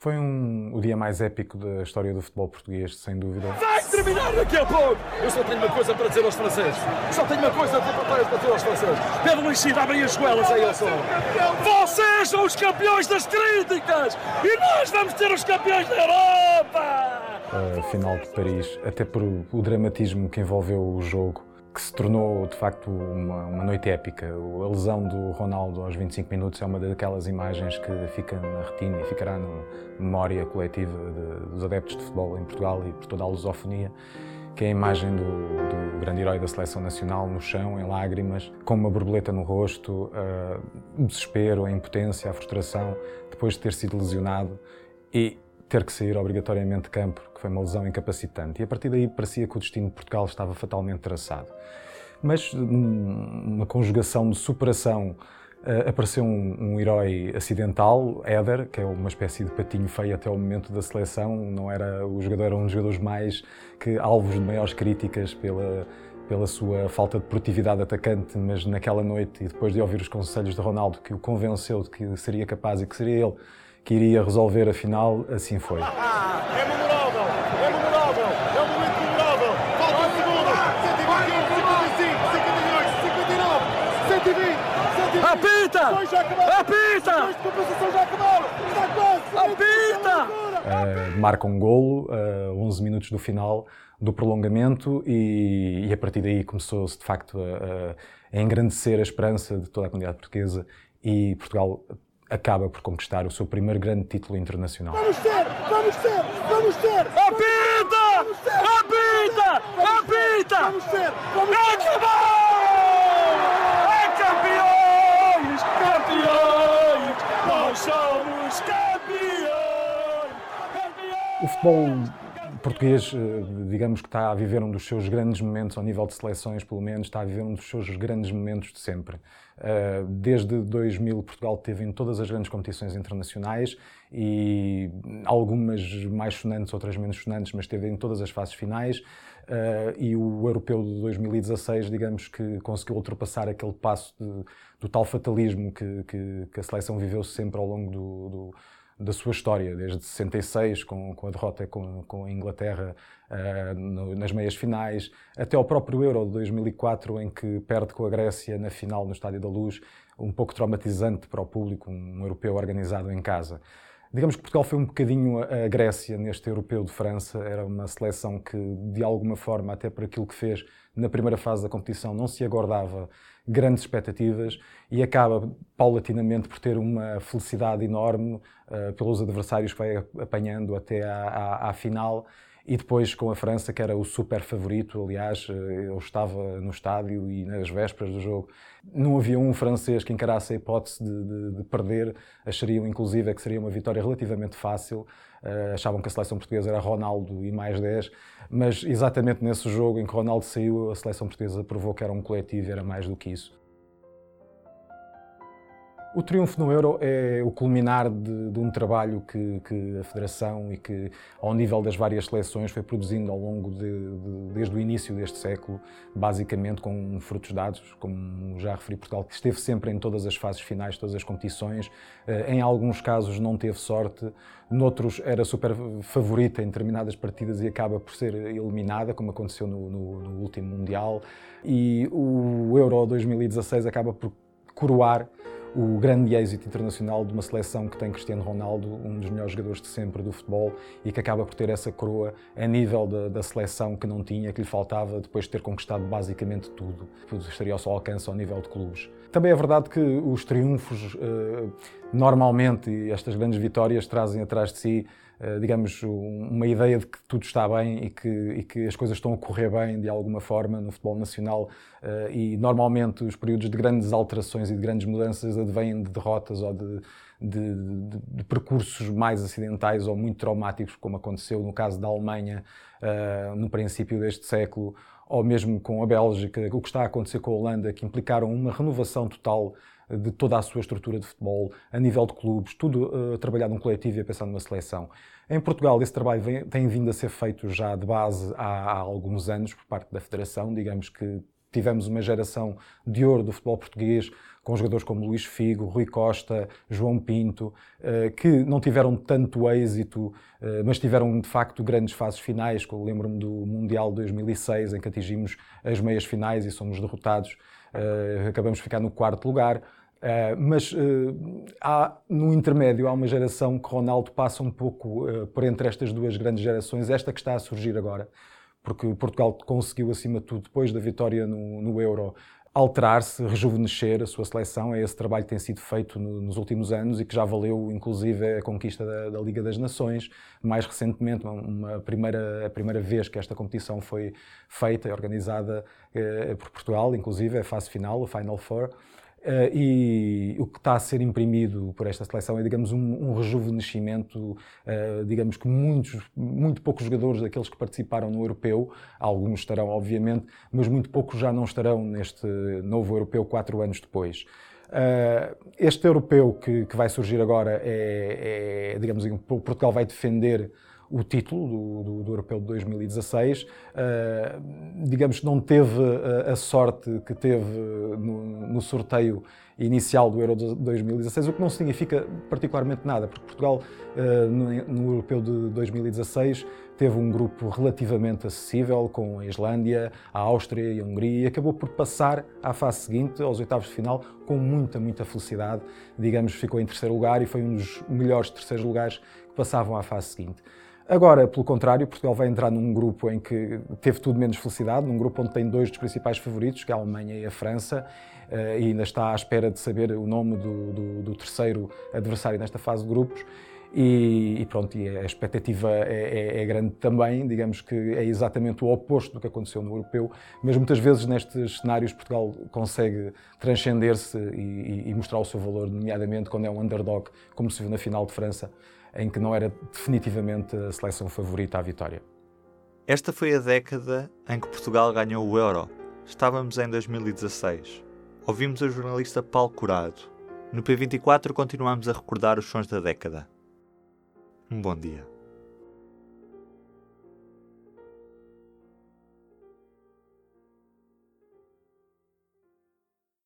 Foi um, o dia mais épico da história do futebol português, sem dúvida. Vai terminar daqui a pouco! Eu só tenho uma coisa para dizer aos franceses. Só tenho uma coisa para dizer aos franceses. Pedro Luís abrem as goelas aí ao som. Vocês são os campeões das críticas! E nós vamos ser os campeões da Europa! A final de Paris, até por o dramatismo que envolveu o jogo, que se tornou de facto uma, uma, noite épica. A lesão do Ronaldo aos 25 minutos é uma daquelas imagens que fica na retina e ficará na memória coletiva de, dos adeptos de futebol em Portugal e por toda a lusofonia. Que é a imagem do, do, grande herói da seleção nacional no chão, em lágrimas, com uma borboleta no rosto, uh, o desespero, a impotência, a frustração, depois de ter sido lesionado. E ter que sair obrigatoriamente de campo, que foi uma lesão incapacitante. E a partir daí parecia que o destino de Portugal estava fatalmente traçado. Mas numa conjugação de superação uh, apareceu um, um, herói acidental, Éder, que é uma espécie de patinho feio até o momento da seleção. Não era o jogador, era um dos jogadores mais que alvos de maiores críticas pela pela sua falta de produtividade atacante, mas naquela noite e depois de ouvir os conselhos de Ronaldo que o convenceu de que seria capaz e que seria ele que iria resolver a final, assim foi. Ah, é memorável, é memorável, é um momento memorável. Falta um segundo, 121, 125, 129, 120, 120. Apita! Apita! Dois de compensação já acabaram, está quase! Apita! Uh, marca um golo, uh, 11 minutos do final do prolongamento e, e a partir daí começou-se de facto a, a engrandecer a esperança de toda a comunidade portuguesa e Portugal acaba por conquistar o seu primeiro grande título internacional. Vamos ter! Vamos ter! Vamos ter! Apita! Apita! Apita! Vamos ter! Vamos ter! Acabou! É campeões! Campeões! Nós somos campeões! campeões! O futebol português, eh, digamos que está a viver um dos seus grandes momentos, ao nível de seleções, pelo menos, está a viver um dos seus grandes momentos de sempre. Eh, desde 2000, Portugal teve em todas as grandes competições internacionais e algumas mais sonantes, outras menos sonantes, mas teve em todas as fases finais. Eh, e o europeu de 2016, digamos que conseguiu ultrapassar aquele passo de, do tal fatalismo que, que, que, a seleção viveu sempre ao longo do, do da sua história, desde 66, com, com a derrota com, com a Inglaterra uh, no, nas meias finais, até ao próprio Euro de 2004, em que perde com a Grécia na final no Estádio da Luz, um pouco traumatizante para o público, um europeu organizado em casa. Digamos que Portugal foi um bocadinho a Grécia neste europeu de França. Era uma seleção que, de alguma forma, até por aquilo que fez na primeira fase da competição, não se agordava grandes expectativas e acaba paulatinamente por ter uma felicidade enorme uh, pelos adversários que vai apanhando até à, à, à final e depois com a França, que era o super favorito, aliás, eh, eu estava no estádio e nas vésperas do jogo, não havia um francês que encarasse a hipótese de, de, de perder, achariam inclusive que seria uma vitória relativamente fácil, uh, achavam que a seleção portuguesa era Ronaldo e mais 10, mas exatamente nesse jogo em que Ronaldo saiu, a seleção portuguesa provou que era um coletivo era mais do que isso. O triunfo no Euro é o culminar de, de um trabalho que, que, a Federação e que, ao nível das várias seleções, foi produzindo ao longo de, de, desde o início deste século, basicamente com frutos dados, como já referi, Portugal que esteve sempre em todas as fases finais, todas as competições. Eh, em alguns casos não teve sorte, noutros era super favorita em determinadas partidas e acaba por ser eliminada, como aconteceu no, no, no último Mundial. E o Euro 2016 acaba por coroar o grande êxito internacional de uma seleção que tem Cristiano Ronaldo, um dos melhores jogadores de sempre do futebol e que acaba por ter essa coroa a nível da, da seleção que não tinha, que lhe faltava depois de ter conquistado basicamente tudo. Estaria ao seu alcance ao nível de clubes. Também é verdade que os triunfos, eh, normalmente, estas grandes vitórias trazem atrás de si digamos, uma ideia de que tudo está bem e que, e que, as coisas estão a correr bem de alguma forma no futebol nacional eh, e normalmente os períodos de grandes alterações e de grandes mudanças advêm de derrotas ou de, de, de, de percursos mais acidentais ou muito traumáticos, como aconteceu no caso da Alemanha eh, no princípio deste século, ou mesmo com a Bélgica, o que está a acontecer com a Holanda, que implicaram uma renovação total de toda a sua estrutura de futebol, a nível de clubes, tudo uh, trabalhado num coletivo e a pensar numa seleção. Em Portugal, esse trabalho vem, tem vindo a ser feito já de base há, há alguns anos por parte da Federação, digamos que tivemos uma geração de ouro do futebol português, com jogadores como Luís Figo, Rui Costa, João Pinto, eh, que não tiveram tanto êxito, eh, mas tiveram de facto grandes fases finais. Lembro-me do Mundial 2006, em que atingimos as meias finais e somos derrotados, eh, acabamos de ficar no quarto lugar. Mas há, no intermédio há uma geração que Ronaldo passa um pouco por entre estas duas grandes gerações, esta que está a surgir agora, porque Portugal conseguiu, acima de tudo, depois da vitória no, no Euro, alterar-se, rejuvenescer a sua seleção. É esse trabalho que tem sido feito no, nos últimos anos e que já valeu, inclusive, a conquista da, da Liga das Nações. Mais recentemente, uma, uma, primeira, a primeira vez que esta competição foi feita e organizada por Portugal, inclusive, a fase final, a Final Four. Uh, e o que está a ser imprimido por esta seleção é, digamos, um, um rejuvenescimento, uh, digamos que muitos, muito poucos jogadores daqueles que participaram no Europeu, alguns estarão, obviamente, mas muito poucos já não estarão neste novo Europeu quatro anos depois. Uh, este Europeu que, que, vai surgir agora é, é digamos, Portugal vai defender o título do, do, do, Europeu de 2016. Uh, digamos que não teve a, a sorte que teve no, no, sorteio inicial do Euro de 2016, o que não significa particularmente nada, porque Portugal, no, no, Europeu de 2016, teve um grupo relativamente acessível com a Islândia, a Áustria e a Hungria e acabou por passar à fase seguinte, aos oitavos de final, com muita, muita felicidade. Digamos, ficou em terceiro lugar e foi um dos melhores terceiros lugares que passavam à fase seguinte. Agora, pelo contrário, Portugal vai entrar num grupo em que teve tudo menos felicidade, num grupo onde tem dois dos principais favoritos, que é a Alemanha e a França, eh, e ainda está à espera de saber o nome do, do, do terceiro adversário nesta fase de grupos. E, e, pronto, e a expectativa é, é, é, grande também, digamos que é exatamente o oposto do que aconteceu no europeu, mas muitas vezes nestes cenários Portugal consegue transcender-se e, e, mostrar o seu valor, nomeadamente quando é um underdog, como se viu na final de França, em que não era definitivamente a seleção favorita à vitória. Esta foi a década em que Portugal ganhou o Euro. Estávamos em 2016. Ouvimos a jornalista Paulo Curado. No P24 continuamos a recordar os sons da década. Um bom dia.